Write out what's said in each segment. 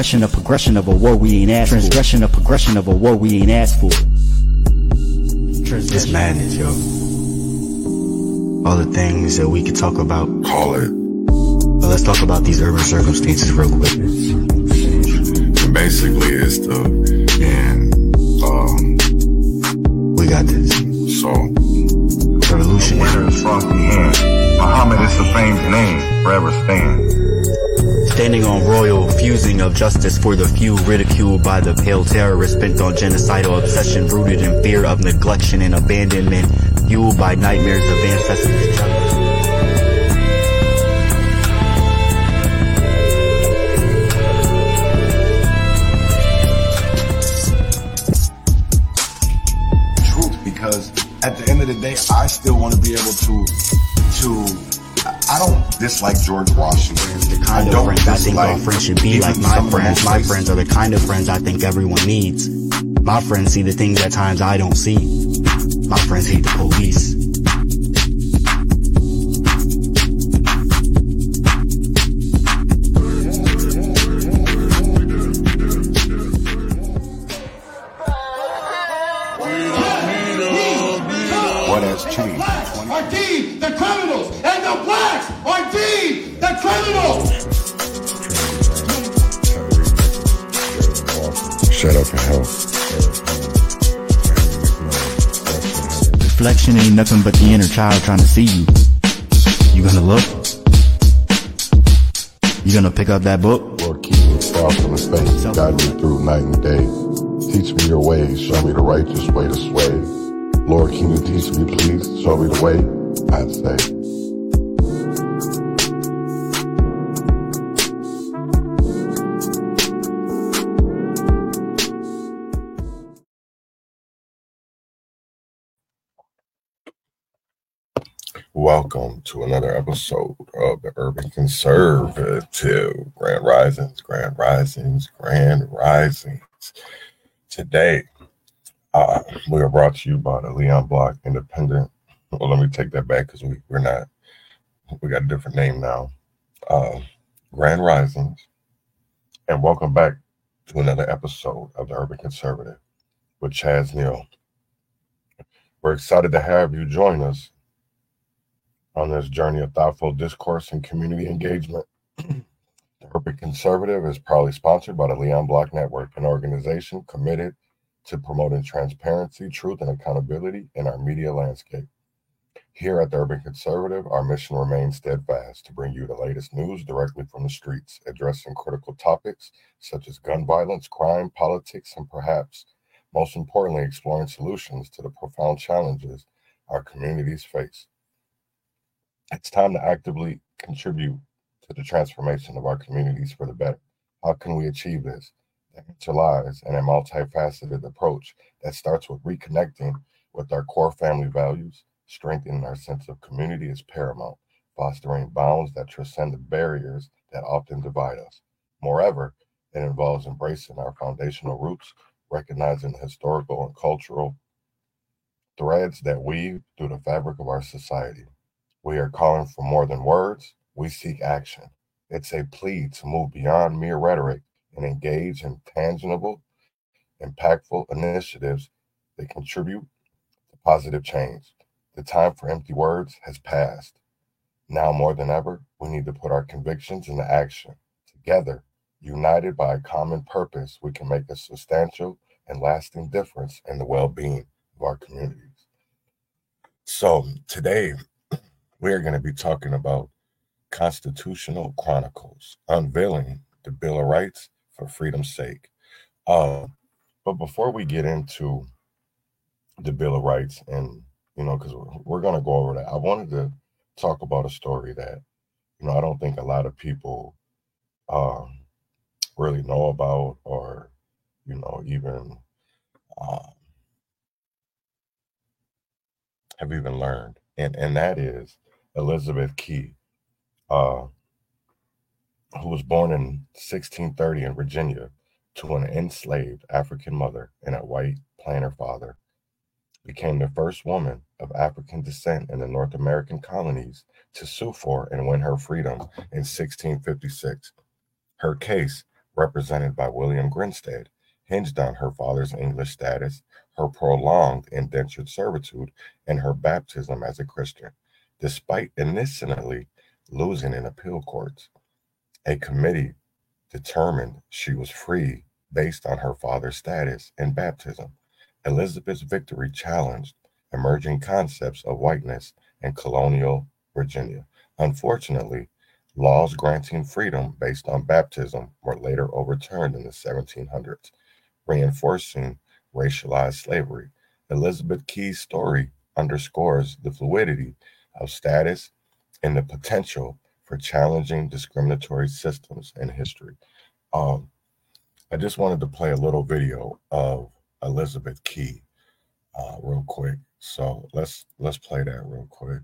Transgression, a progression of a war we ain't asked for. Transgression, a progression of a war we ain't asked for. It's madness, yo. All the things that we could talk about. Call it. But let's talk about these urban circumstances real quick. And basically, it's the and um, We got this. so Revolution. Winner's frosty hand. Muhammad is the famed name, forever stand. Standing on royal fusing of justice for the few, ridiculed by the pale terrorists bent on genocidal obsession, rooted in fear of neglection and abandonment, fueled by nightmares of ancestors' truth because at the end of the day, I still want to be able to to. I don't dislike George Washington. The kind I of friends I think all friends should be like my friends. My friends are the kind of friends I think everyone needs. My friends see the things at times I don't see. My friends hate the police. Nothing but the inner child trying to see you. You gonna look? You gonna pick up that book? Lord, keep me far from the faith. Guide me through night and day. Teach me your ways. Show me the righteous way to sway. Lord, can you teach me, please? Show me the way. I'd say. Welcome to another episode of the Urban Conservative Grand Risings, Grand Risings, Grand Risings. Today, uh, we are brought to you by the Leon Block Independent. Well, let me take that back because we, we're not, we got a different name now. Uh, Grand Risings. And welcome back to another episode of the Urban Conservative with Chaz Neal. We're excited to have you join us on this journey of thoughtful discourse and community engagement. the Urban Conservative is proudly sponsored by the Leon Block Network, an organization committed to promoting transparency, truth, and accountability in our media landscape. Here at the Urban Conservative, our mission remains steadfast to bring you the latest news directly from the streets, addressing critical topics such as gun violence, crime, politics, and perhaps most importantly, exploring solutions to the profound challenges our communities face. It's time to actively contribute to the transformation of our communities for the better. How can we achieve this? The answer lies in a multifaceted approach that starts with reconnecting with our core family values. Strengthening our sense of community is paramount, fostering bonds that transcend the barriers that often divide us. Moreover, it involves embracing our foundational roots, recognizing historical and cultural threads that weave through the fabric of our society. We are calling for more than words, we seek action. It's a plea to move beyond mere rhetoric and engage in tangible, impactful initiatives that contribute to positive change. The time for empty words has passed. Now more than ever, we need to put our convictions into action. Together, united by a common purpose, we can make a substantial and lasting difference in the well being of our communities. So, today, we are going to be talking about Constitutional Chronicles, unveiling the Bill of Rights for freedom's sake. Uh, but before we get into the Bill of Rights, and you know, because we're, we're going to go over that, I wanted to talk about a story that you know I don't think a lot of people um, really know about, or you know, even um, have even learned, and and that is Elizabeth Key, uh, who was born in 1630 in Virginia to an enslaved African mother and a white planter father. became the first woman of African descent in the North American colonies to sue for and win her freedom in 1656. Her case, represented by William Grinstead, hinged on her father's English status, her prolonged indentured servitude, and her baptism as a Christian, despite initially losing in appeal courts. A committee determined she was free based on her father's status and baptism. Elizabeth's victory challenged emerging concepts of whiteness in colonial Virginia. Unfortunately, laws granting freedom based on baptism were later overturned in the 1700s, reinforcing racialized slavery. Elizabeth Key's story underscores the fluidity of status and the potential for challenging discriminatory systems in history. Um, I just wanted to play a little video of Elizabeth Key uh, real quick. So let's let's play that real quick.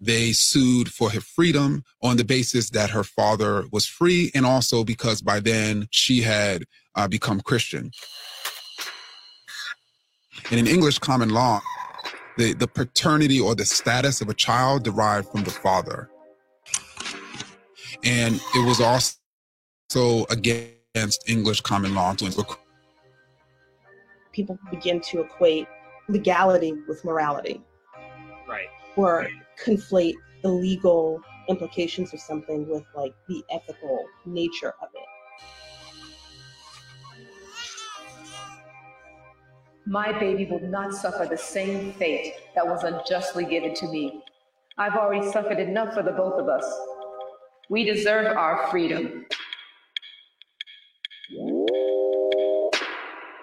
They sued for her freedom on the basis that her father was free and also because by then she had uh, become Christian. And in English common law, the, the paternity or the status of a child derived from the father. And it was also against English common law to people begin to equate legality with morality. Right. Or conflate the legal implications of something with like the ethical nature of it. My baby will not suffer the same fate that was unjustly given to me. I've already suffered enough for the both of us. We deserve our freedom.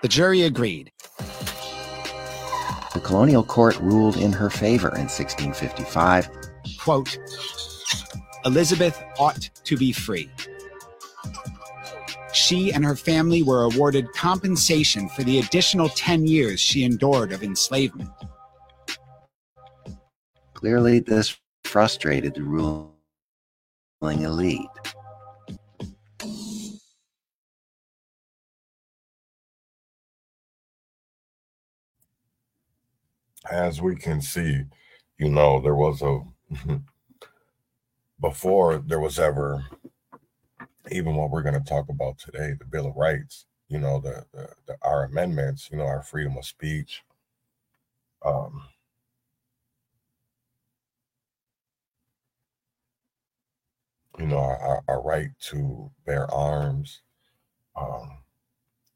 The jury agreed. Colonial court ruled in her favor in 1655. Quote, Elizabeth ought to be free she and her family were awarded compensation for the additional 10 years she endured of enslavement. Clearly, this frustrated the ruling elite. As we can see, you know, there was a, before there was ever even what we're going to talk about today, the Bill of Rights, you know, the, the, the our amendments, you know, our freedom of speech, um, you know, our, our, right to bear arms, um,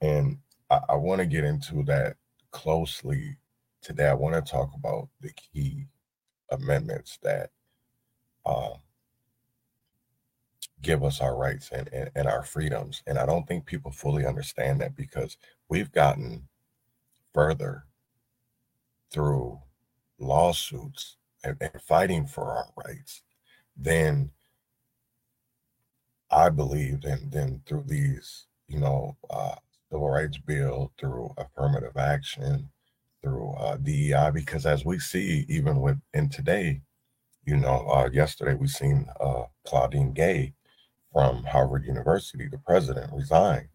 and I, I want to get into that closely today. I want to talk about the key amendments that. Uh, give us our rights and, and, and, our freedoms. And I don't think people fully understand that because we've gotten further through lawsuits and, and fighting for our rights than I believe than, than through these, you know, uh, civil rights bill, through affirmative action, through uh, DEI, because as we see, even with in today, you know, uh, yesterday we seen uh, Claudine Gay from Harvard University, the president, resigned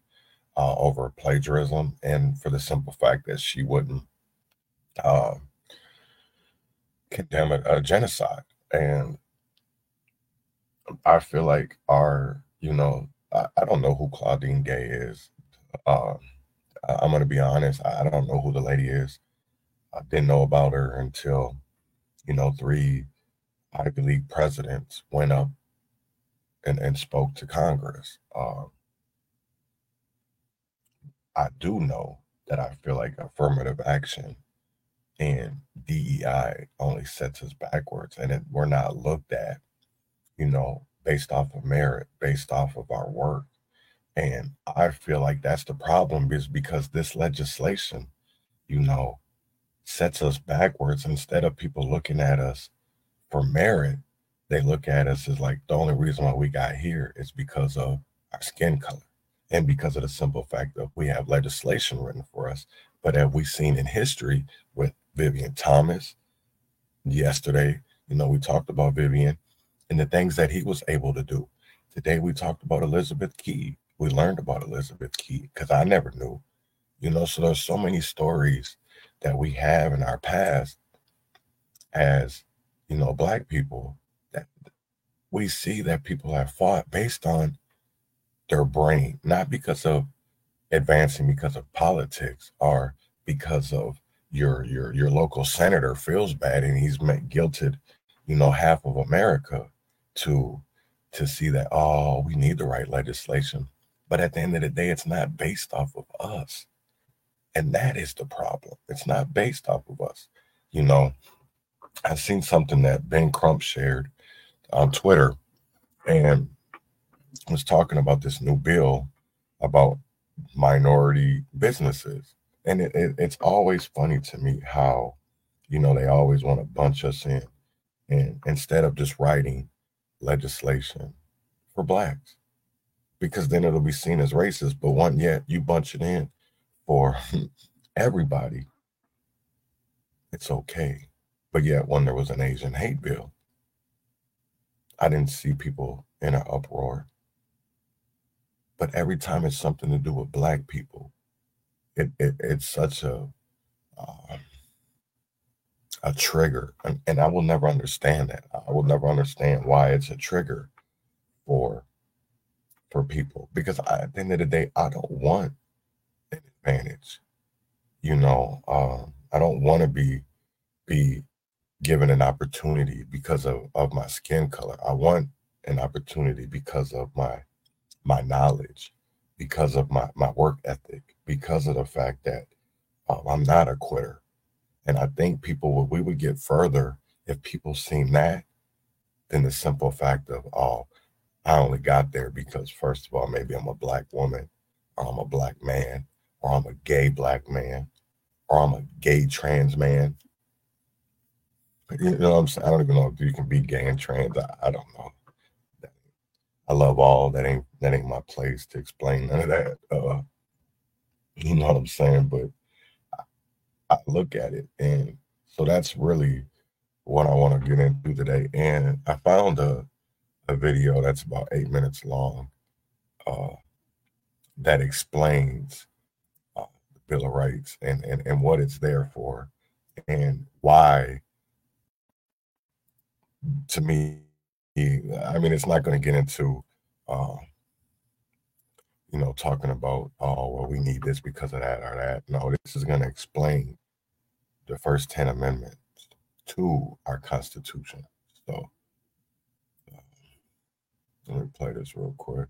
uh, over plagiarism and for the simple fact that she wouldn't uh, condemn a, a, genocide. And I feel like our, you know, I, I don't know who Claudine Gay is. Uh, I'm going to be honest, I don't know who the lady is. I didn't know about her until, you know, three Ivy League presidents went up and, and spoke to Congress. Um, I do know that I feel like affirmative action and DEI only sets us backwards, and it, we're not looked at, you know, based off of merit, based off of our work. And I feel like that's the problem is because this legislation, you know, sets us backwards instead of people looking at us for merit they look at us as like the only reason why we got here is because of our skin color and because of the simple fact that we have legislation written for us. But as we've seen in history with Vivian Thomas yesterday, you know, we talked about Vivian and the things that he was able to do. Today we talked about Elizabeth Key. We learned about Elizabeth Key because I never knew. You know, so there's so many stories that we have in our past as, you know, black people that we see that people have fought based on their brain, not because of advancing because of politics or because of your your your local senator feels bad and he's met guilted, you know, half of America to to see that oh we need the right legislation, but at the end of the day, it's not based off of us, and that is the problem. It's not based off of us. You know, I've seen something that Ben Crump shared on Twitter, and was talking about this new bill about minority businesses and it, it, it's always funny to me how you know they always want to bunch us in and instead of just writing legislation for blacks because then it'll be seen as racist but one yet you bunch it in for everybody it's okay. But yet when there was an asian hate bill. I didn't see people in an uproar. But every time it's something to do with black people it, it it's such a uh, a trigger, and, and I will never understand that. I will never understand why it's a trigger for for people. Because I, at the end of the day, I don't want an advantage. You know, um, I don't want to be be given an opportunity because of, of my skin color. I want an opportunity because of my my knowledge, because of my my work ethic, because of the fact that um, I'm not a quitter. And I think people would, we would get further if people seen that than the simple fact of, oh, I only got there because, first of all, maybe I'm a black woman, or I'm a black man, or I'm a gay black man, or I'm a gay trans man. You know what I'm saying? I don't even know if you can be gay and trans. I, I don't know. I love all that ain't that ain't my place to explain none of that. Uh, you know what I'm saying? But I, I look at it, and so that's really what I want to get into today. And I found a a video that's about eight minutes long uh, that explains Bill of Rights and, and and what it's there for, and why. To me, I mean, it's not going to get into uh, you know, talking about, oh, well, we need this because of that or that. No, this is going to explain the first 10 amendments to our Constitution. So uh, let me play this real quick.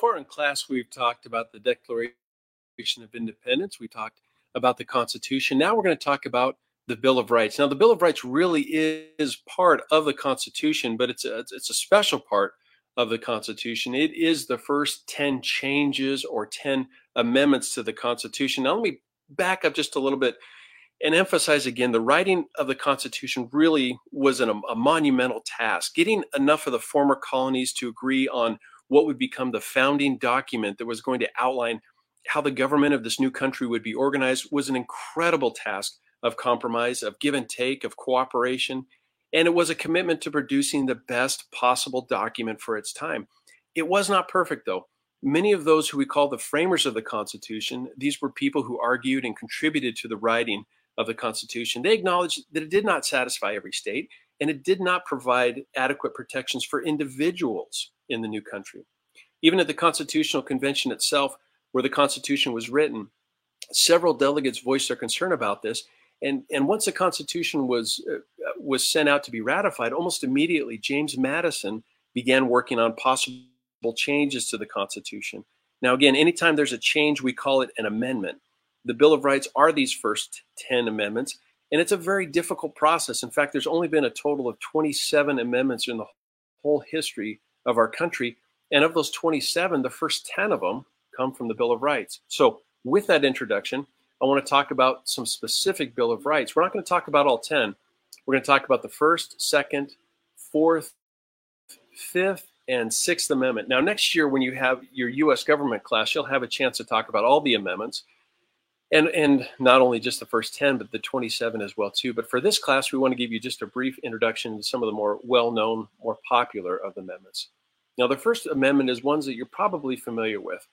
Before in class, we've talked about the Declaration of Independence. We talked about the Constitution. Now we're going to talk about the Bill of Rights. Now, the Bill of Rights really is part of the Constitution, but it's a, it's a special part of the Constitution. It is the first 10 changes or 10 amendments to the Constitution. Now, let me back up just a little bit and emphasize again the writing of the Constitution really was an, a monumental task. Getting enough of the former colonies to agree on what would become the founding document that was going to outline how the government of this new country would be organized was an incredible task of compromise, of give and take, of cooperation. And it was a commitment to producing the best possible document for its time. It was not perfect, though. Many of those who we call the framers of the Constitution, these were people who argued and contributed to the writing of the Constitution. They acknowledged that it did not satisfy every state and it did not provide adequate protections for individuals in the new country. Even at the Constitutional Convention itself, where the Constitution was written, several delegates voiced their concern about this and and once the Constitution was uh, was sent out to be ratified, almost immediately James Madison began working on possible changes to the Constitution. Now, again, anytime there's a change, we call it an amendment. The Bill of Rights are these first 10 amendments, and it's a very difficult process. In fact, there's only been a total of 27 amendments in the whole history of our country. And of those 27, the first 10 of them come from the Bill of Rights. So, with that introduction, I want to talk about some specific Bill of Rights. We're not going to talk about all 10. We're going to talk about the first, second, fourth, fifth, and sixth amendment. Now, next year, when you have your U.S. government class, you'll have a chance to talk about all the amendments. And and not only just the first 10 but the 27 as well too. But for this class we want to give you just a brief introduction to some of the more well-known more popular of the amendments. Now the first amendment is ones that you're probably familiar with.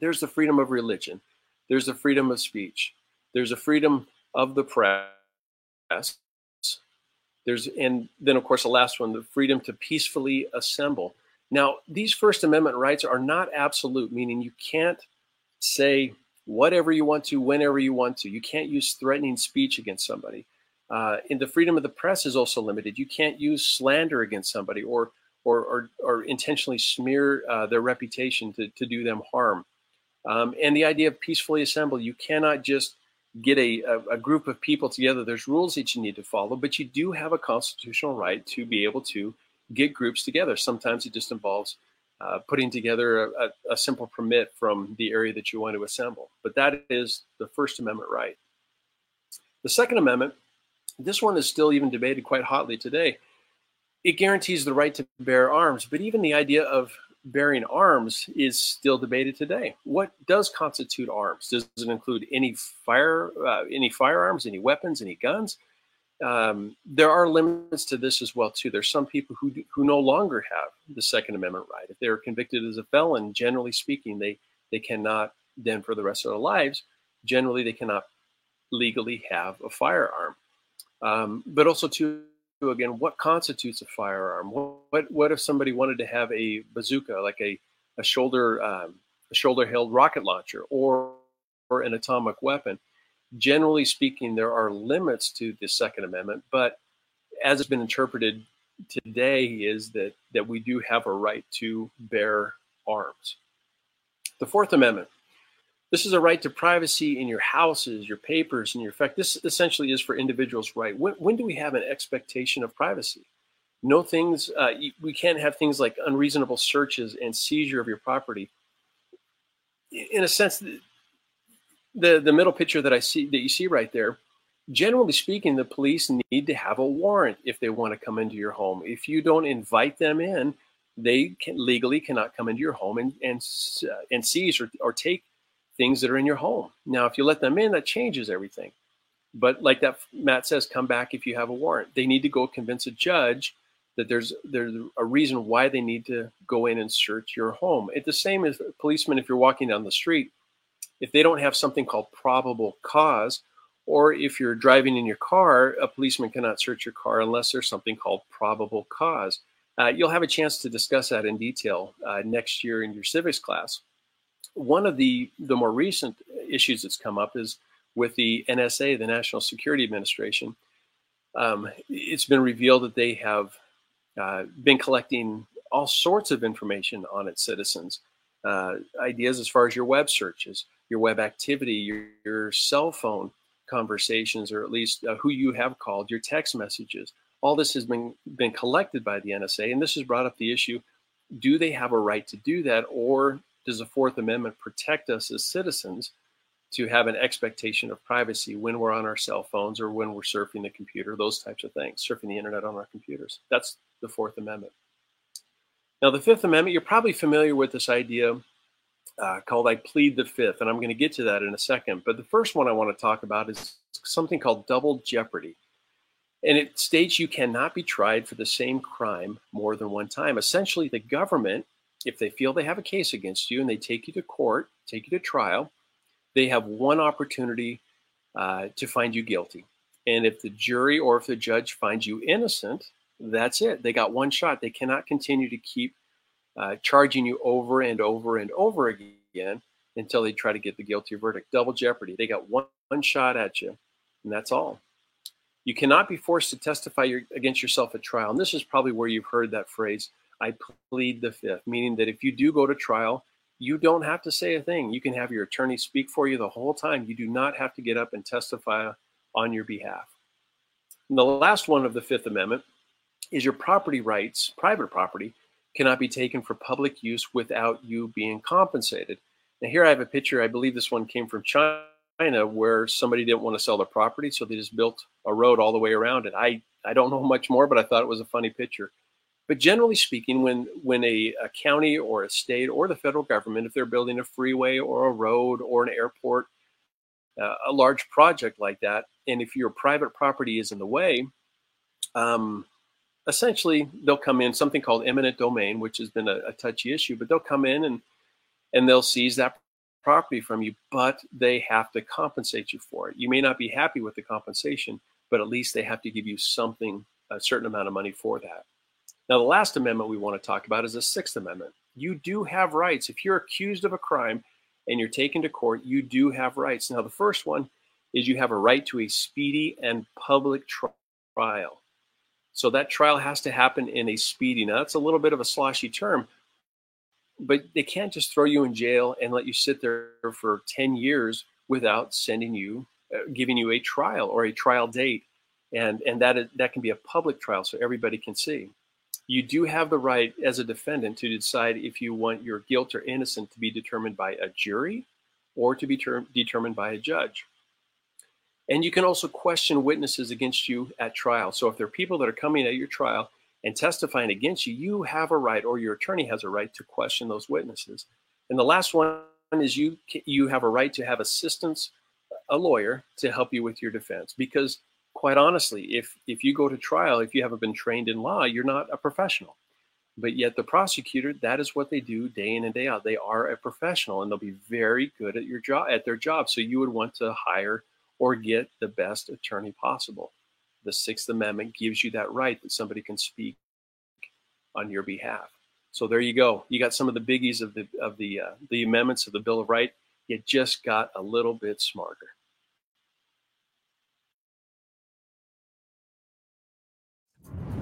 There's the freedom of religion. There's the freedom of speech. There's a freedom of the press. There's and then of course the last one the freedom to peacefully assemble. Now these first amendment rights are not absolute meaning you can't say whatever you want to, whenever you want to. You can't use threatening speech against somebody. Uh, and the freedom of the press is also limited. You can't use slander against somebody or or or, or intentionally smear uh, their reputation to, to do them harm. Um, and the idea of peacefully assemble, you cannot just get a, a, a group of people together. There's rules that you need to follow, but you do have a constitutional right to be able to get groups together. Sometimes it just involves uh, putting together a, a, simple permit from the area that you want to assemble. But that is the First Amendment right. The Second Amendment, this one is still even debated quite hotly today. It guarantees the right to bear arms, but even the idea of bearing arms is still debated today. What does constitute arms? Does it include any fire, uh, any firearms, any weapons, any guns? Um, there are limits to this as well too. There's some people who who no longer have the Second Amendment right. If they are convicted as a felon, generally speaking, they they cannot then for the rest of their lives. Generally, they cannot legally have a firearm. Um, but also too again, what constitutes a firearm? What, what what if somebody wanted to have a bazooka, like a a shoulder um, a shoulder held rocket launcher, or or an atomic weapon? Generally speaking, there are limits to the Second Amendment, but as it's been interpreted today, is that that we do have a right to bear arms. The Fourth Amendment. This is a right to privacy in your houses, your papers, and your effect. This essentially is for individuals' right. When, when do we have an expectation of privacy? No things. Uh, we can't have things like unreasonable searches and seizure of your property. In a sense, the the middle picture that I see that you see right there, generally speaking, the police need to have a warrant if they want to come into your home. If you don't invite them in, they can legally cannot come into your home and and uh, and seize or, or take things that are in your home. Now, if you let them in, that changes everything. But like that mat says, come back if you have a warrant. They need to go convince a judge that there's there's a reason why they need to go in and search your home. It's the same as a policeman if you're walking down the street if they don't have something called probable cause, or if you're driving in your car, a policeman cannot search your car unless there's something called probable cause. Uh, you'll have a chance to discuss that in detail uh, next year in your civics class. One of the, the more recent issues that's come up is with the NSA, the National Security Administration. Um, it's been revealed that they have uh, been collecting all sorts of information on its citizens, uh, ideas as far as your web searches, your web activity, your, your cell phone conversations, or at least uh, who you have called, your text messages. All this has been been collected by the NSA, and this has brought up the issue: Do they have a right to do that, or does the Fourth Amendment protect us as citizens to have an expectation of privacy when we're on our cell phones or when we're surfing the computer, those types of things, surfing the internet on our computers? That's the Fourth Amendment. Now, the Fifth Amendment, you're probably familiar with this idea uh, called I Plead the Fifth, and I'm going to get to that in a second. But the first one I want to talk about is something called double jeopardy. And it states you cannot be tried for the same crime more than one time. Essentially, the government, if they feel they have a case against you and they take you to court, take you to trial, they have one opportunity uh, to find you guilty. And if the jury or if the judge finds you innocent, that's it. They got one shot. They cannot continue to keep uh, charging you over and over and over again until they try to get the guilty verdict. Double jeopardy. They got one, one shot at you, and that's all. You cannot be forced to testify your, against yourself at trial. And this is probably where you've heard that phrase, I plead the fifth, meaning that if you do go to trial, you don't have to say a thing. You can have your attorney speak for you the whole time. You do not have to get up and testify on your behalf. And the last one of the Fifth Amendment is your property rights, private property, cannot be taken for public use without you being compensated. Now, here I have a picture. I believe this one came from China, where somebody didn't want to sell their property, so they just built a road all the way around it. I I don't know much more, but I thought it was a funny picture. But generally speaking, when when a, a county or a state or the federal government, if they're building a freeway or a road or an airport, uh, a large project like that, and if your private property is in the way, um, essentially they'll come in something called eminent domain, which has been a, a touchy issue, but they'll come in and and they'll seize that property from you, but they have to compensate you for it. You may not be happy with the compensation, but at least they have to give you something, a certain amount of money for that. Now, the last amendment we want to talk about is the Sixth Amendment. You do have rights. If you're accused of a crime and you're taken to court, you do have rights. Now, the first one is you have a right to a speedy and public trial. So that trial has to happen in a speedy. Now that's a little bit of a sloshy term, but they can't just throw you in jail and let you sit there for 10 years without sending you, uh, giving you a trial or a trial date. And, and that, is, that can be a public trial so everybody can see. You do have the right as a defendant to decide if you want your guilt or innocent to be determined by a jury or to be ter- determined by a judge. And you can also question witnesses against you at trial. So if there are people that are coming at your trial and testifying against you, you have a right, or your attorney has a right to question those witnesses. And the last one is you you have a right to have assistance, a lawyer to help you with your defense. Because quite honestly, if if you go to trial, if you haven't been trained in law, you're not a professional. But yet the prosecutor, that is what they do day in and day out. They are a professional and they'll be very good at your job at their job. So you would want to hire or get the best attorney possible. The Sixth Amendment gives you that right that somebody can speak on your behalf. So there you go. You got some of the biggies of the of the uh, the amendments of the Bill of Rights. You just got a little bit smarter.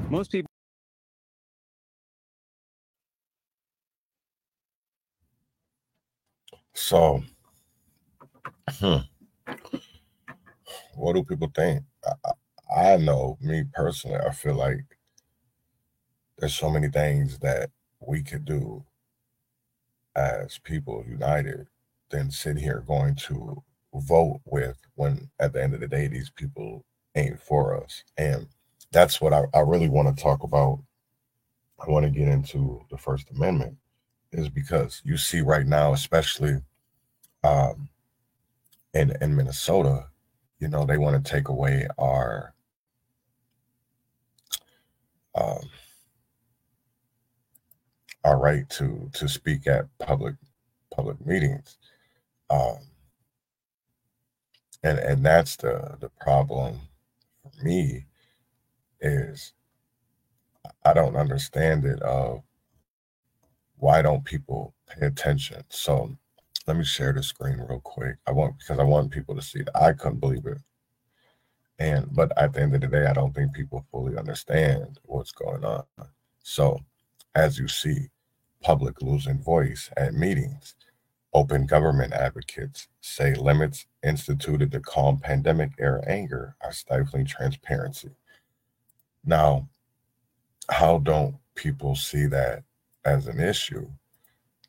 Most people. So, hmm what do people think? I, I know me personally, I feel like there's so many things that we could do as people united than sit here going to vote with when at the end of the day these people ain't for us. And that's what I, I really want to talk about. I want to get into the First Amendment is because you see right now, especially um, in in Minnesota, you know, they want to take away our um, our right to to speak at public public meetings, um, and and that's the the problem for me is I don't understand it of why don't people pay attention. So let me share the screen real quick. I want because I want people to see it. I couldn't believe it. And but at the end of the day, I don't think people fully understand what's going on. So as you see, public losing voice at meetings. Open government advocates say limits instituted to calm pandemic era anger are stifling transparency. Now, how don't people see that as an issue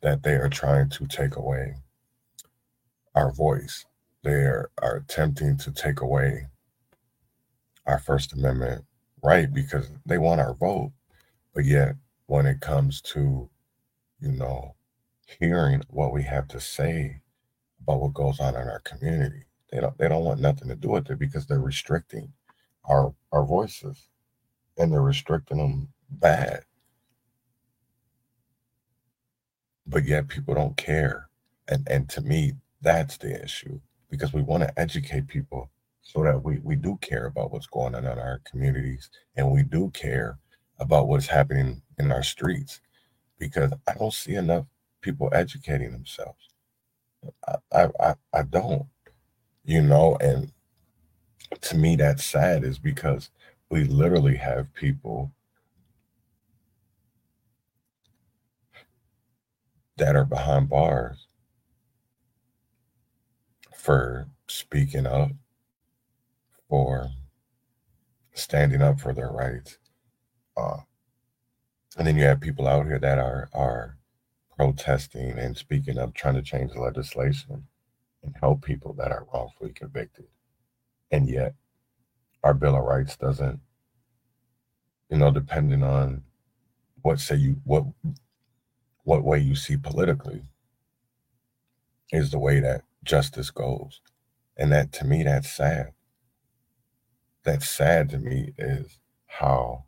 that they are trying to take away our voice. They are, are attempting to take away our First Amendment right because they want our vote. But yet, when it comes to, you know, hearing what we have to say about what goes on in our community, they don't they don't want nothing to do with it because they're restricting our our voices and they're restricting them bad. But yet people don't care. And and to me, that's the issue because we want to educate people so that we, we do care about what's going on in our communities and we do care about what's happening in our streets because I don't see enough people educating themselves. I, I, I, I don't, you know, and to me, that's sad is because we literally have people that are behind bars for speaking up, for standing up for their rights. Uh, and then you have people out here that are are protesting and speaking up, trying to change the legislation and help people that are wrongfully convicted. And yet, our Bill of Rights doesn't, you know, depending on what say you what what way you see politically, is the way that justice goes. And that to me, that's sad. That's sad to me is how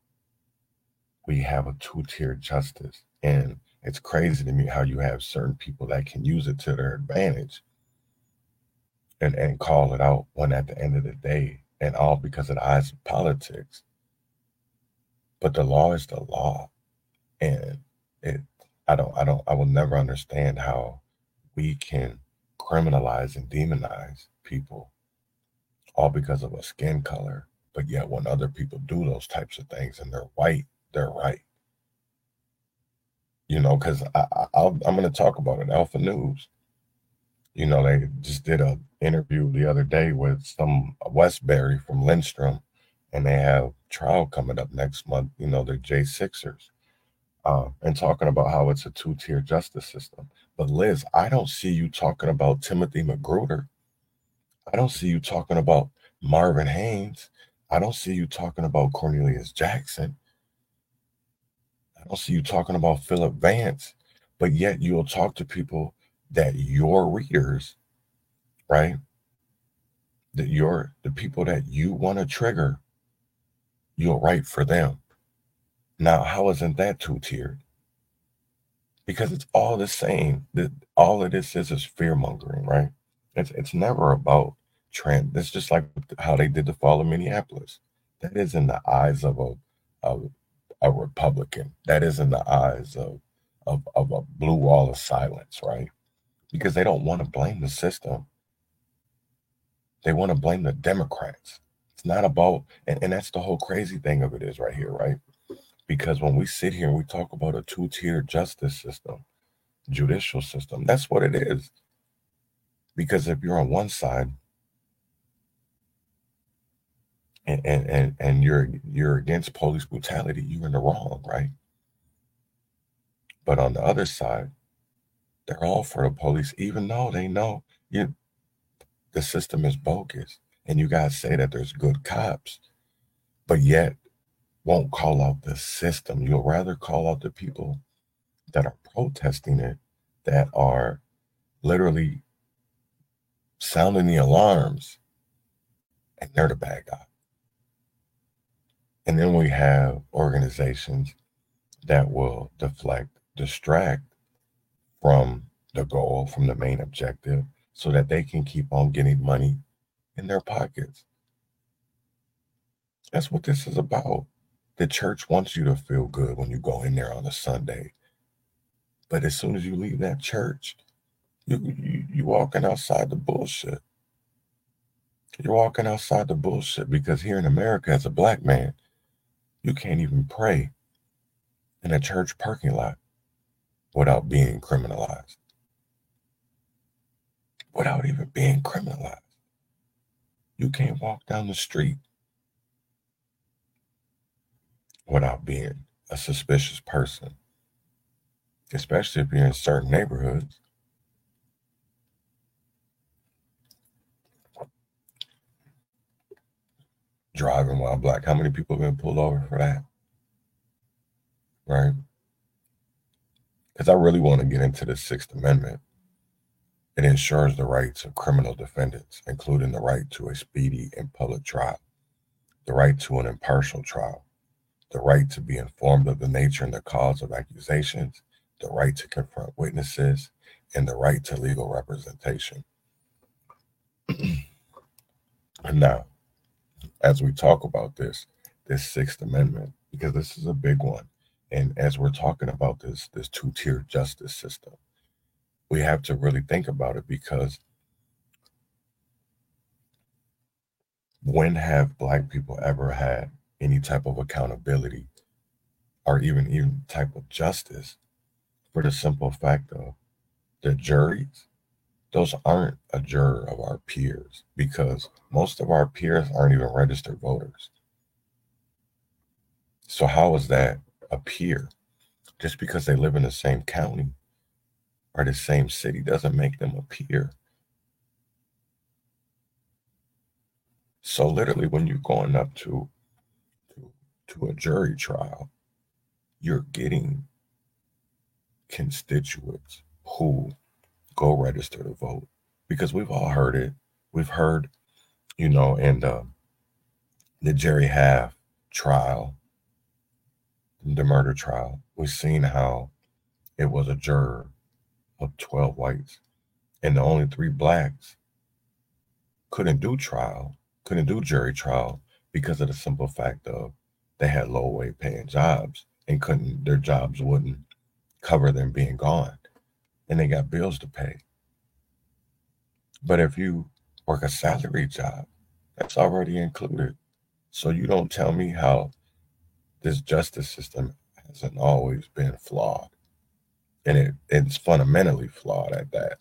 we have a two-tier justice. And it's crazy to me how you have certain people that can use it to their advantage and, and call it out when at the end of the day, and all because of the eyes of politics. But the law is the law. And it I don't I don't I will never understand how we can criminalize and demonize people all because of a skin color. But yet when other people do those types of things and they're white, they're right. You know, because I, I, I'm going to talk about it. Alpha News. You know, they just did a interview the other day with some Westbury from Lindstrom, and they have trial coming up next month. You know, the J Sixers, uh, and talking about how it's a two tier justice system. But Liz, I don't see you talking about Timothy McGruder. I don't see you talking about Marvin Haynes. I don't see you talking about Cornelius Jackson. I don't see you talking about Philip Vance, but yet you'll talk to people that your readers, right? That your the people that you want to trigger, you'll write for them. Now, how isn't that two tiered? Because it's all the same. That all of this is is fear mongering, right? It's it's never about trend. It's just like how they did the fall of Minneapolis. That is in the eyes of a a Republican. That is in the eyes of of, of a blue wall of silence, right? Because they don't want to blame the system. They want to blame the Democrats. It's not about, and, and that's the whole crazy thing of it is right here, right? Because when we sit here and we talk about a two-tier justice system, judicial system, that's what it is. Because if you're on one side, and and and, and you're you're against police brutality, you're in the wrong, right? But on the other side, they're all for the police, even though they know you the system is bogus. And you guys say that there's good cops, but yet won't call out the system. You'll rather call out the people that are protesting it, that are literally sounding the alarms, and they're the bad guy. And then we have organizations that will deflect, distract from the goal, from the main objective, so that they can keep on getting money in their pockets. That's what this is about. The church wants you to feel good when you go in there on a Sunday. But as soon as you leave that church, you, you, you walking outside the bullshit. You're walking outside the bullshit because here in America, as a black man, you can't even pray in a church parking lot without being criminalized. Without even being criminalized. You can't walk down the street without being a suspicious person, especially if you're in certain neighborhoods. driving while black. How many people have been pulled over for that? Right? Because I really want to get into the Sixth Amendment. It ensures the rights of criminal defendants, including the right to a speedy and public trial, the right to an impartial trial, the right to be informed of the nature and the cause of accusations, the right to confront witnesses, and the right to legal representation. and now, as we talk about this, this Sixth Amendment, because this is a big one. And as we're talking about this, this two-tier justice system, we have to really think about it because when have black people ever had any type of accountability or even even type of justice for the simple fact of the juries those aren't a juror of our peers because most of our peers aren't even registered voters. So, how is that a peer? Just because they live in the same county or the same city doesn't make them a peer. So, literally, when you're going up to, to, a jury trial, you're getting constituents who go register to vote. Because we've all heard it. We've heard, you know, in the, um, the Jerry Half trial, the murder trial, we've seen how it was a juror of 12 whites. And the only three blacks couldn't do trial, couldn't do jury trial because of the simple fact of they had low wage paying jobs and couldn't their jobs wouldn't cover them being gone. And they got bills to pay. But if you work a salary job that's already included. So you don't tell me how this justice system hasn't always been flawed. And it, it's fundamentally flawed at that.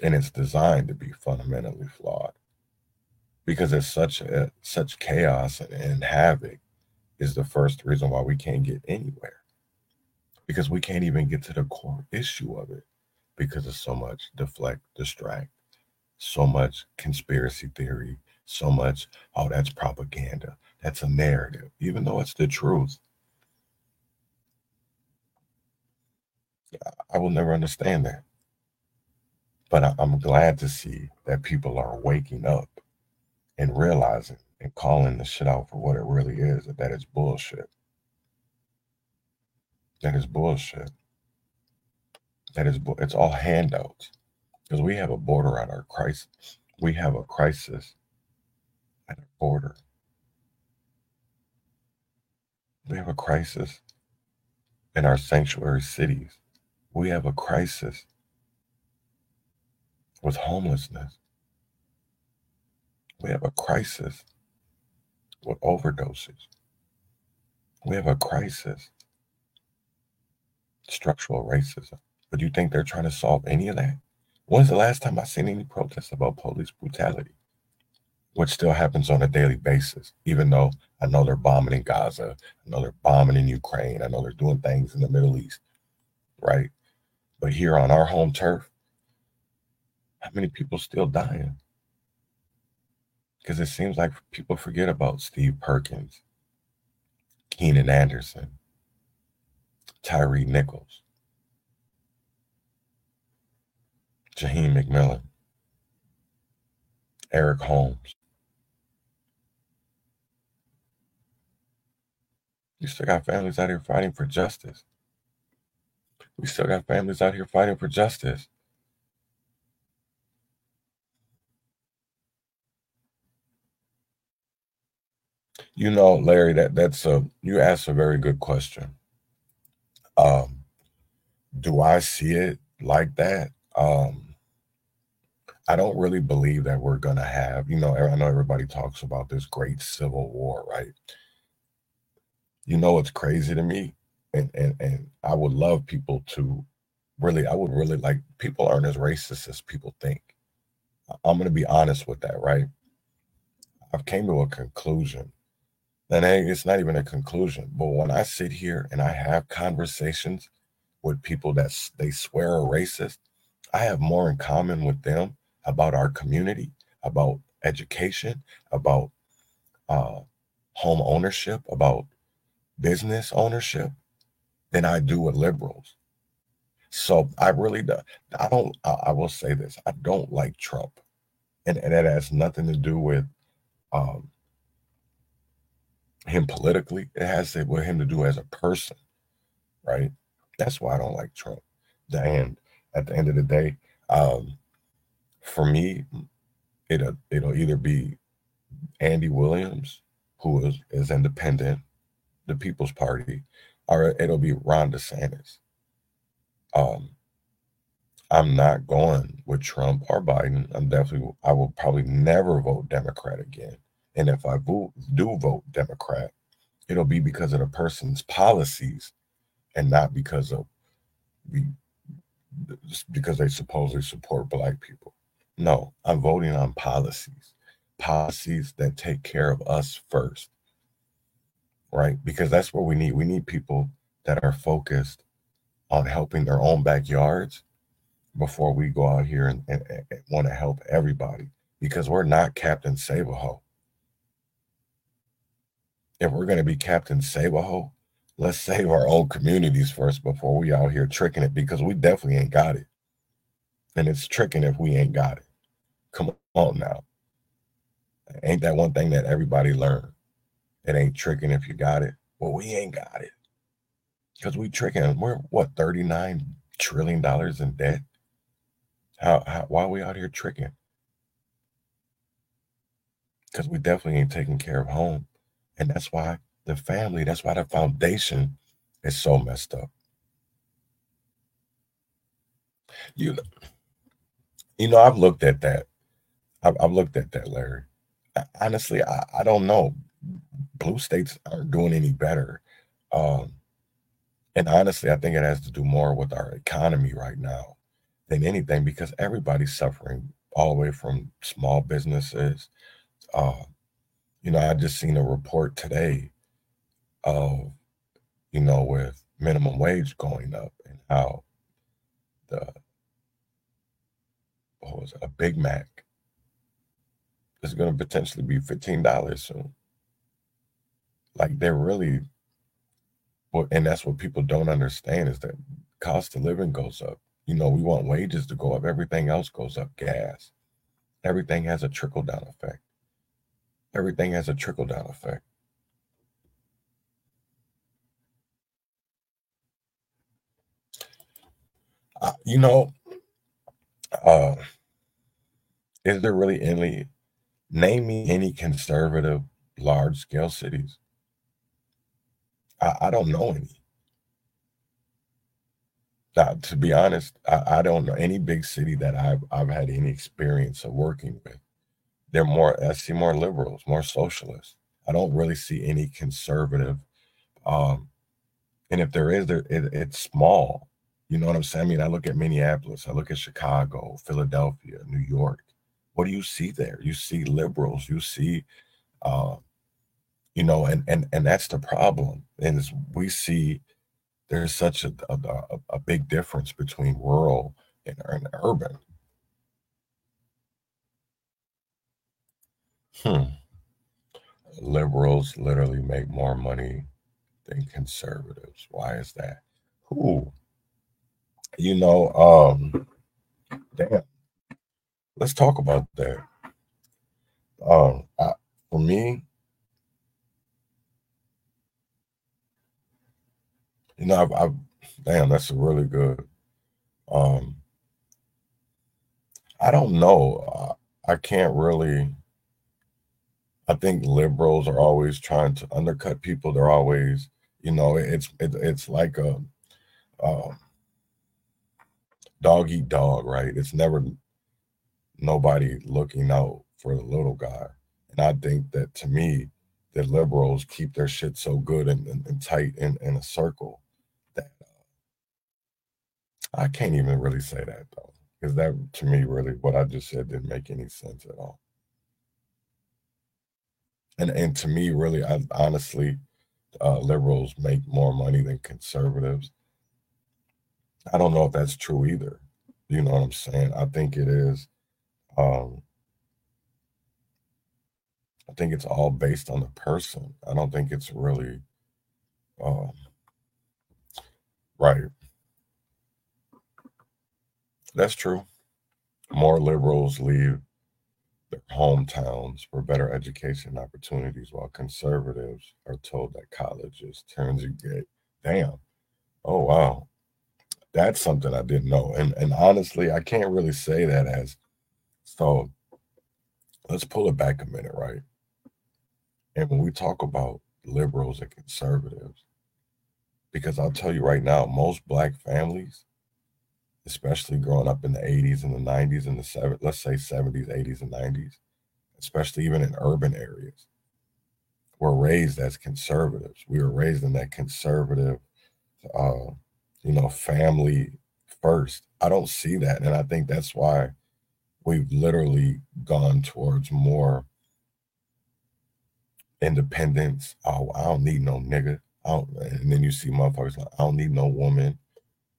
And it's designed to be fundamentally flawed because it's such a such chaos and, havoc is the first reason why we can't get anywhere. Because we can't even get to the core issue of it because of so much deflect distract so much conspiracy theory so much oh that's propaganda that's a narrative even though it's the truth. I will never understand that. But I, I'm glad to see that people are waking up and realizing and calling the shit out for what it really is that that is bullshit. That is bullshit. That is bu- it's all handouts because we have a border at our crisis. We have a crisis at our border. We have a crisis in our sanctuary cities. We have a crisis with homelessness. We have a crisis with overdoses. We have a crisis, structural racism. But do you think they're trying to solve any of that? When's the last time I seen any protests about police brutality? Which still happens on a daily basis, even though I know they're bombing in Gaza, I know they're bombing in Ukraine, I know they're doing things in the Middle East, right? But here on our home turf, how many people still dying? Because it seems like people forget about Steve Perkins, Keenan Anderson, Tyre Nichols, Jaheim McMillan, Eric Holmes. You still got families out here fighting for justice. We still got families out here fighting for justice. You know, Larry, that that's a you asked a very good question. Um, do I see it like that? Um, I don't really believe that we're gonna have, you know, I know everybody talks about this great civil war, right? You know it's crazy to me, and and and I would love people to really, I would really like people aren't as racist as people think. I'm gonna be honest with that, right? I've came to a conclusion and it's not even a conclusion. But when I sit here and I have conversations with people that they swear are racist, I have more in common with them about our community, about education, about uh, home ownership, about business ownership than I do with liberals. So I really do. I don't. I, I will say this. I don't like Trump, and, and that has nothing to do with um, him politically. It has to with him to do as a person, right? That's why I don't like Trump. And at the end of the day, um, for me, it'll it'll either be Andy Williams, who is, is independent, the People's Party, or it'll be Ron DeSantis. Um, I'm not going with Trump or Biden. I'm definitely I will probably never vote Democrat again. And if I do vote Democrat, it'll be because of the person's policies and not because of because they supposedly support black people. No, I'm voting on policies, policies that take care of us first, right? Because that's what we need. We need people that are focused on helping their own backyards before we go out here and, and, and want to help everybody because we're not Captain Save a Ho if we're going to be Captain Ho, let's save our own communities first before we out here tricking it because we definitely ain't got it. And it's tricking if we ain't got it. Come on. on now. Ain't that one thing that everybody learned? It ain't tricking if you got it. Well, we ain't got it. Because we tricking. We're what, $39 trillion in debt? How, how why are we out here tricking? Because we definitely ain't taking care of home. And that's why the family, that's why the foundation is so messed up. You, you know, I've looked at that. I've, I've looked at that, Larry. Honestly, I, I don't know. Blue states aren't doing any better. Um, and honestly, I think it has to do more with our economy right now than anything because everybody's suffering all the way from small businesses. Uh, you know, I just seen a report today of, you know, with minimum wage going up and how the what was it, a Big Mac is going to potentially be fifteen dollars soon. Like they're really, well, and that's what people don't understand is that cost of living goes up. You know, we want wages to go up. Everything else goes up. Gas. Everything has a trickle down effect. Everything has a trickle down effect. Uh, you know, uh, is there really any, name me any conservative large scale cities? I, I don't know any. Now, to be honest, I, I don't know any big city that I've I've had any experience of working with. They're more I see more liberals, more socialists. I don't really see any conservative. Um, and if there is, there it, it's small. You know what I'm saying? I mean, I look at Minneapolis, I look at Chicago, Philadelphia, New York. What do you see there? You see liberals. You see, uh, you know, and and and that's the problem. And we see there's such a, a, a big difference between rural and, and urban. Hmm. Liberals literally make more money than conservatives. Why is that? Who? You know, um, damn. Let's talk about that. Um, I, for me, You know, I've, I've damn, that's really good. Um, I don't know. I, I can't really. I think liberals are always trying to undercut people. They're always, you know, it's it, it's like a um, dog eat dog, right? It's never nobody looking out for the little guy. And I think that to me, the liberals keep their shit so good and, and, and tight in, in a circle that I can't even really say that though, because that to me really what I just said didn't make any sense at all. And and to me, really, I honestly, uh, liberals make more money than conservatives. I don't know if that's true either. You know what I'm saying? I think it is. Um, I think it's all based on the person. I don't think it's really um, right. That's true. More liberals leave their hometowns for better education opportunities, while conservatives are told that college is gay. Damn. Oh wow. That's something I didn't know. And and honestly, I can't really say that as so let's pull it back a minute, right? And when we talk about liberals and conservatives, because I'll tell you right now, most black families especially growing up in the 80s and the 90s and the 70s, let's say 70s, 80s, and 90s, especially even in urban areas. We're raised as conservatives. We were raised in that conservative, uh, you know, family first. I don't see that. And I think that's why we've literally gone towards more independence. Oh, I don't need no nigga. and then you see motherfuckers like, I don't need no woman.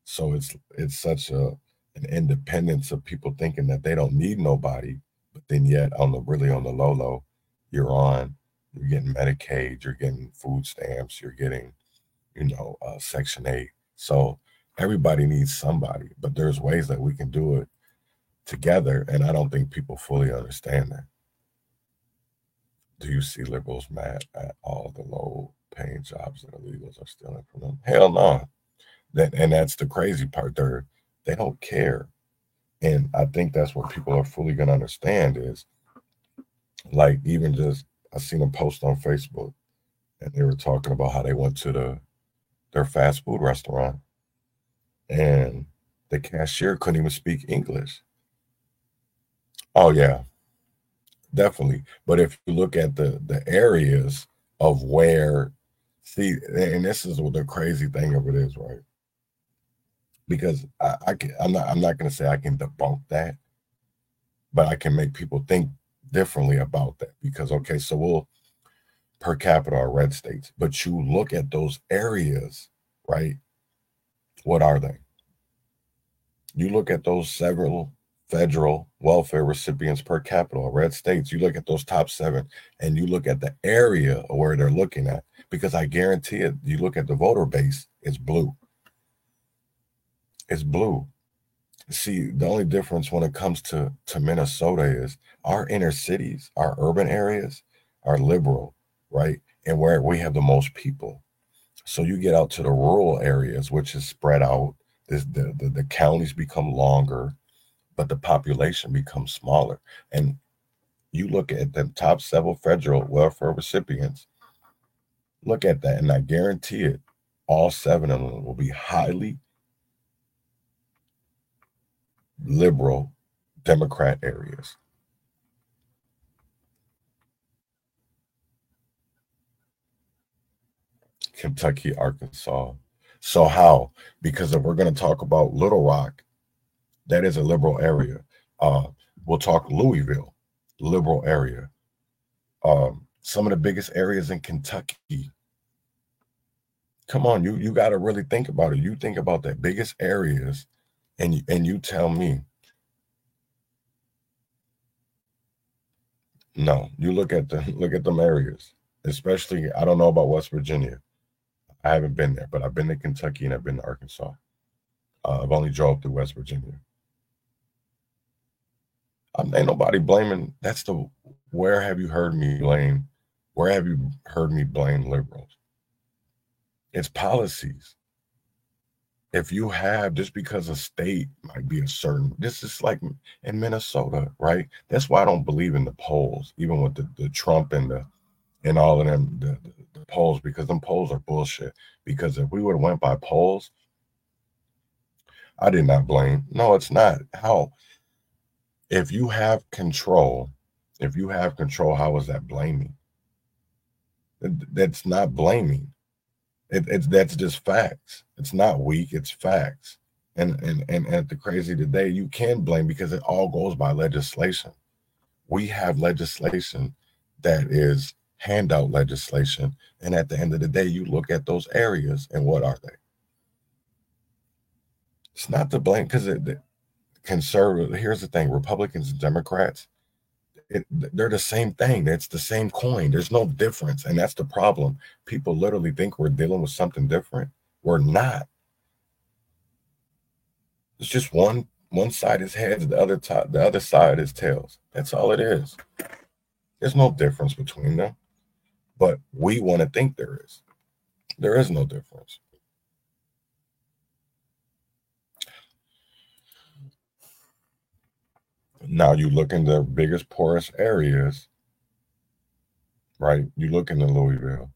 So it's it's such a an independence of people thinking that they don't need nobody, but then yet on the really on the low low, you're on, you're getting Medicaid, you're getting food stamps, you're getting, you know, uh, Section Eight. So everybody needs somebody, but there's ways that we can do it together. And I don't think people fully understand that. Do you see liberals mad at all the low paying jobs that illegals are stealing from them? Hell no. That and that's the crazy part. They're they don't care. And I think that's what people are fully gonna understand is like even just I seen a post on Facebook and they were talking about how they went to the their fast food restaurant and the cashier couldn't even speak English. Oh yeah, definitely. But if you look at the the areas of where, see, and this is what the crazy thing of it is, right? Because I, I can, I'm not I'm not gonna say I can debunk that, but I can make people think differently about that. Because okay, so we'll per capita are red states, but you look at those areas, right? What are they? You look at those several federal welfare recipients per capita, red states, you look at those top seven and you look at the area where they're looking at, because I guarantee it, you look at the voter base, it's blue. It's blue. See, the only difference when it comes to, to Minnesota is our inner cities, our urban areas are liberal, right? And where we have the most people. So you get out to the rural areas, which is spread out. This, the, the, the counties become longer but the population becomes smaller. And you look at the top several federal welfare recipients, look at that, and I guarantee it, all seven of them will be highly liberal Democrat areas. Kentucky, Arkansas. So, how? Because if we're going to talk about Little Rock, that is a liberal area. Uh, we'll talk Louisville, liberal area. Um, some of the biggest areas in Kentucky. Come on, you you got to really think about it. You think about the biggest areas, and and you tell me. No, you look at the look at them areas, especially. I don't know about West Virginia. I haven't been there, but I've been to Kentucky and I've been to Arkansas. Uh, I've only drove to West Virginia. Um, ain't nobody blaming. That's the where have you heard me blame? Where have you heard me blame liberals? It's policies. If you have just because a state might be a certain, this is like in Minnesota, right? That's why I don't believe in the polls, even with the, the Trump and the and all of them the, the, the polls, because them polls are bullshit. Because if we would have went by polls, I did not blame. No, it's not. How if you have control, if you have control, how is that blaming? That's not blaming. It, it's that's just facts. It's not weak. It's facts. And and and at the crazy today, you can blame because it all goes by legislation. We have legislation that is handout legislation, and at the end of the day, you look at those areas and what are they? It's not to blame because it, conservative. Here's the thing: Republicans and Democrats, it, they're the same thing. It's the same coin. There's no difference, and that's the problem. People literally think we're dealing with something different. We're not. It's just one one side is heads, the other top, the other side is tails. That's all it is. There's no difference between them, but we want to think there is. There is no difference. Now you look in the biggest poorest areas, right? You look in the Louisville.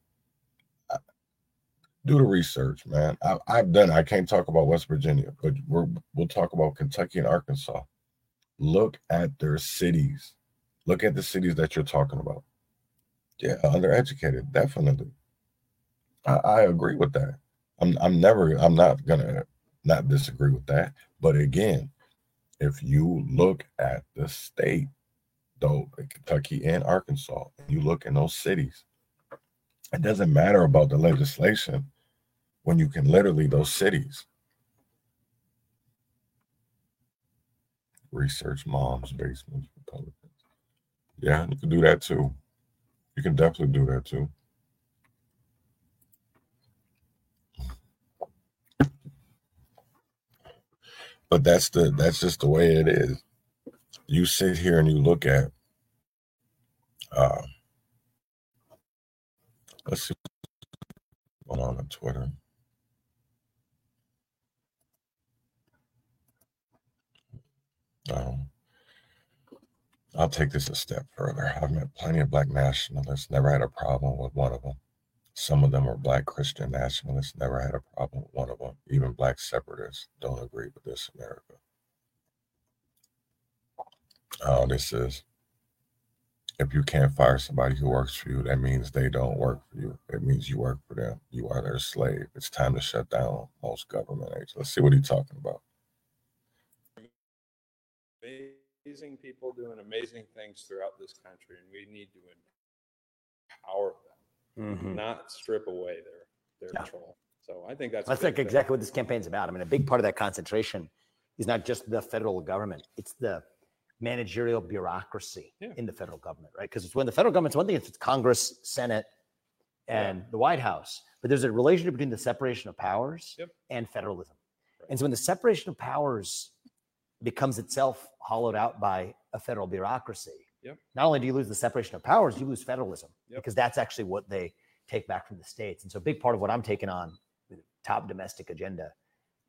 Do the research, man. I, have done. I can't talk about West Virginia, but we're, we'll talk about Kentucky and Arkansas. Look at their cities. Look at the cities that you're talking about. Yeah, undereducated, definitely. I, I agree with that. I'm I'm never I'm not gonna not disagree with that. But again, if you look at the state, though, Kentucky and Arkansas, and you look in those cities, it doesn't matter about the legislation when you can literally those cities research moms basements republicans. Yeah you can do that too. You can definitely do that too but that's the that's just the way it is you sit here and you look at uh, let's see what's on on Twitter. Um, I'll take this a step further. I've met plenty of black nationalists, never had a problem with one of them. Some of them are black Christian nationalists, never had a problem with one of them. Even black separatists don't agree with this America. All this is if you can't fire somebody who works for you, that means they don't work for you. It means you work for them. You are their slave. It's time to shut down most government agents. Let's see what he's talking about. amazing people doing amazing things throughout this country, and we need to empower them, Mhm. not strip away their their Yeah. control. So I think that's That's like thing. exactly what this campaign's about. I mean, a big part of that concentration is not just the federal government; it's the managerial bureaucracy Yeah. in the federal government, right? Because it's when the federal government's one thing; it's Congress, Senate, and the White House. But there's a relationship between the separation of powers Yep. and federalism. And so when the separation of powers becomes itself hollowed out by a federal bureaucracy, Yep. not only do you lose the separation of powers, you lose federalism Yep. because that's actually what they take back from the states. And so a big part of what I'm taking on the top domestic agenda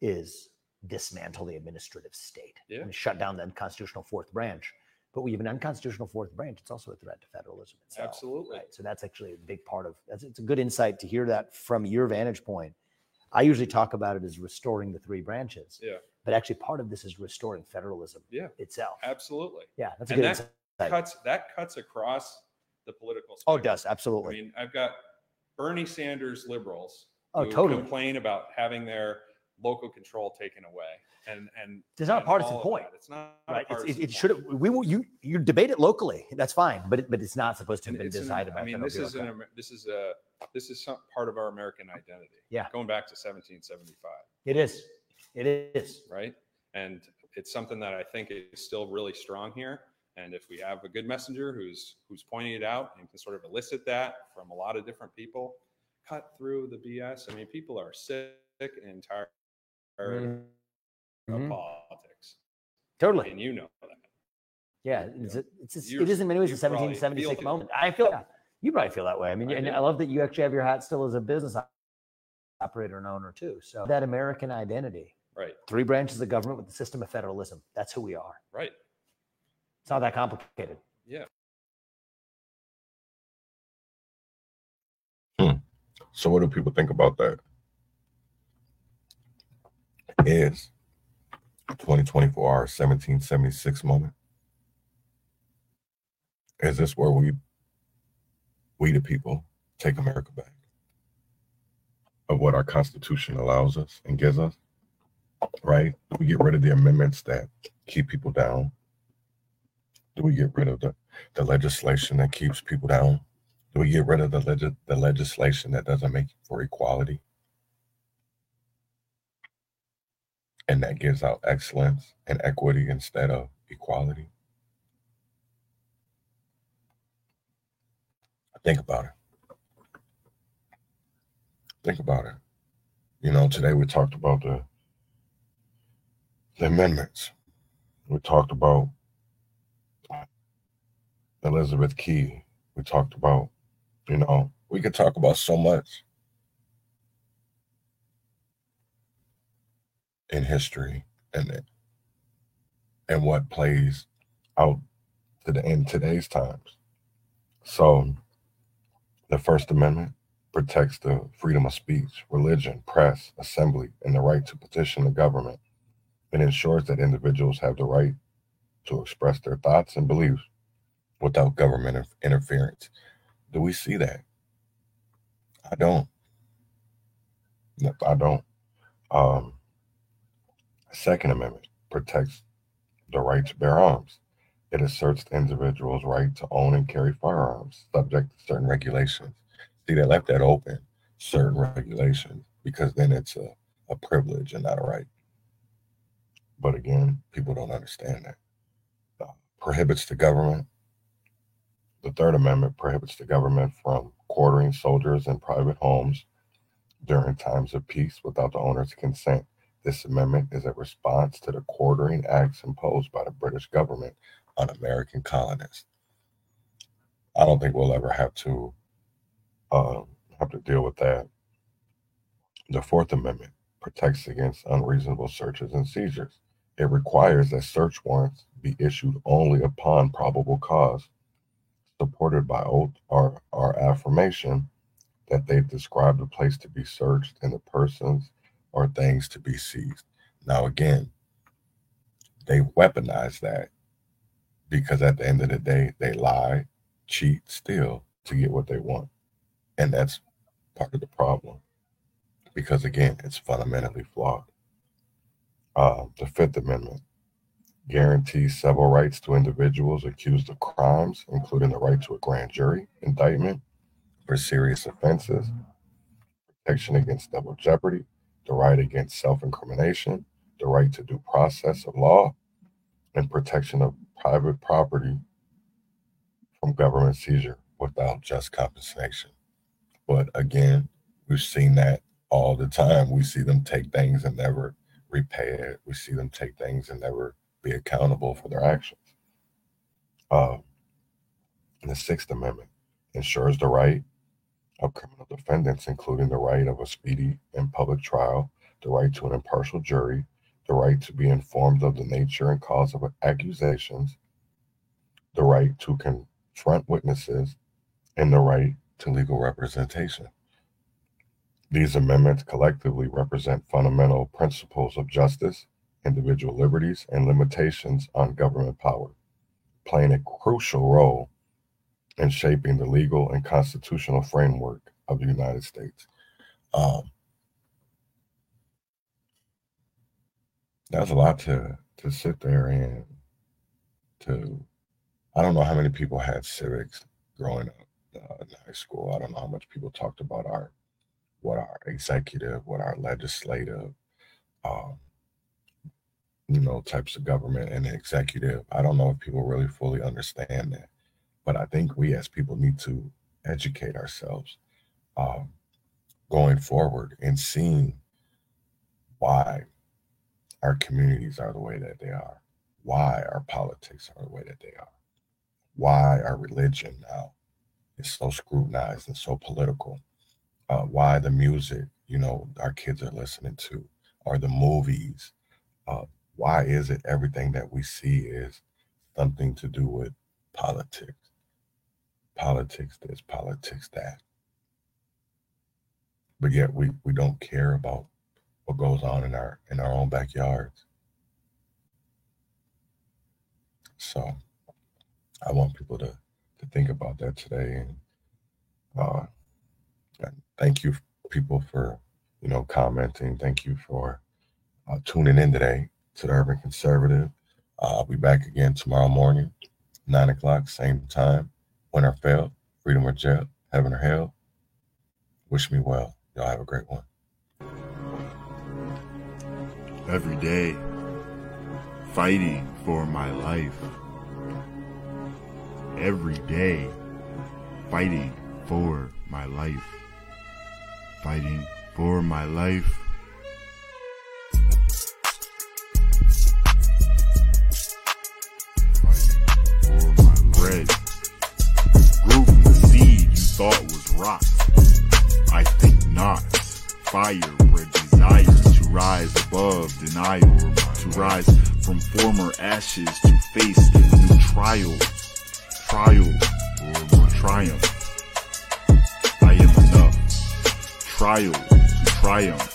is dismantle the administrative state Yeah. and shut down the unconstitutional fourth branch. But we have an unconstitutional fourth branch. It's also a threat to federalism itself. Absolutely. Right. So that's actually a big part of that's it's a good insight to hear that from your vantage point. I usually talk about it as restoring the three branches. Yeah. But actually part of this is restoring federalism Yeah. itself. Absolutely. Yeah, that's a and good that insight. Cuts that cuts across the political. Oh, it does, absolutely. I mean, I've got Bernie Sanders liberals Oh, who totally. complain about having their local control taken away, and and It's not a partisan point. that. It's not right. a It's, it, it should we will you you debate it locally. That's fine, but it, but it's not supposed to have been it's an- decided by I mean, this is an. Amer- this is a this is some part of our American identity. Yeah. going back to 1775, It is. It is. right? And it's something that I think is still really strong here. And if we have a good messenger who's who's pointing it out and can sort of elicit that from a lot of different people, cut through the BS. I mean, people are sick and tired Mhm. of politics, Totally. and you know that. Yeah, it's, it's a, it is in many ways a 1776 feel- moment. I feel yeah, you probably feel that way. I mean, I and do. I love that you actually have your hat still as a business operator and owner too. So that American identity, Right, three branches of government with the system of federalism. That's who we are. right. It's not that complicated. Yeah. Hmm. So, what do people think about that? Is 2024 our 1776 moment? Is this where we, we the people, take America back? Of what our Constitution allows us and gives us, right? We get rid of the amendments that keep people down? Do we get rid of the, the legislation that keeps people down? Do we get rid of the, leg- the legislation that doesn't make for equality? And that gives out excellence and equity instead of equality? Think about it. Think about it. You know, today we talked about the, the amendments. We talked about Elizabeth Key. We talked about, you know, we could talk about so much in history and and what plays out to the in today's times. So the First Amendment protects the freedom of speech, religion, press, assembly, and the right to petition the government. It ensures that individuals have the right to express their thoughts and beliefs without government interference. Do we see that? I don't. I don't. Um, Second Amendment protects the right to bear arms. It asserts the individual's right to own and carry firearms, subject to certain regulations. See, they left that open, certain regulations, because then it's a, a privilege and not a right. But again, people don't understand that. Uh, prohibits the government. The Third Amendment prohibits the government from quartering soldiers in private homes during times of peace without the owner's consent. This amendment is a response to the quartering acts imposed by the British government on American colonists. I don't think we'll ever have to um, have to deal with that. The Fourth Amendment protects against unreasonable searches and seizures. It requires that search warrants be issued only upon probable cause, supported by oath or, or affirmation that they've described the place to be searched and the persons or things to be seized. Now, again, they weaponize that because at the end of the day, they lie, cheat, steal to get what they want. And that's part of the problem because, again, it's fundamentally flawed. Uh, the Fifth Amendment guarantees several rights to individuals accused of crimes, including the right to a grand jury indictment for serious offenses, protection against double jeopardy, the right against self incrimination, the right to due process of law, and protection of private property from government seizure without just compensation. But again, we've seen that all the time. We see them take things and never repay it. We see them take things and never be accountable for their actions. Uh, the Sixth Amendment ensures the right of criminal defendants, including the right of a speedy and public trial, the right to an impartial jury, the right to be informed of the nature and cause of accusations, the right to confront witnesses, and the right to legal representation. These amendments collectively represent fundamental principles of justice, individual liberties, and limitations on government power, playing a crucial role in shaping the legal and constitutional framework of the United States. Um, that's a lot to to sit there and to I don't know how many people had civics growing up uh, in high school. I don't know how much people talked about our what our executive, what our legislative, um, you know, types of government and executive. I don't know if people really fully understand that, but I think we as people need to educate ourselves um, going forward and seeing why our communities are the way that they are, why our politics are the way that they are, why our religion now is so scrutinized and so political, uh, why the music, you know, our kids are listening to, or the movies. Uh, why is it everything that we see is something to do with politics? Politics this, politics that. But yet we, we don't care about what goes on in our in our own backyards. So I want people to to think about that today and uh thank you people for you know commenting. Thank you for uh, tuning in today to the Urban Conservative. Uh, I'll be back again tomorrow morning, nine o'clock, same time. Win or fail, freedom or jail, heaven or hell. Wish me well. Y'all have a great one every day, fighting for my life. Every day, fighting for my life. Fighting for my life. Thought was rot. I think not. Fire bred desire to rise above denial, to rise from former ashes to face new trial, trial or triumph. I am enough, trial to triumph.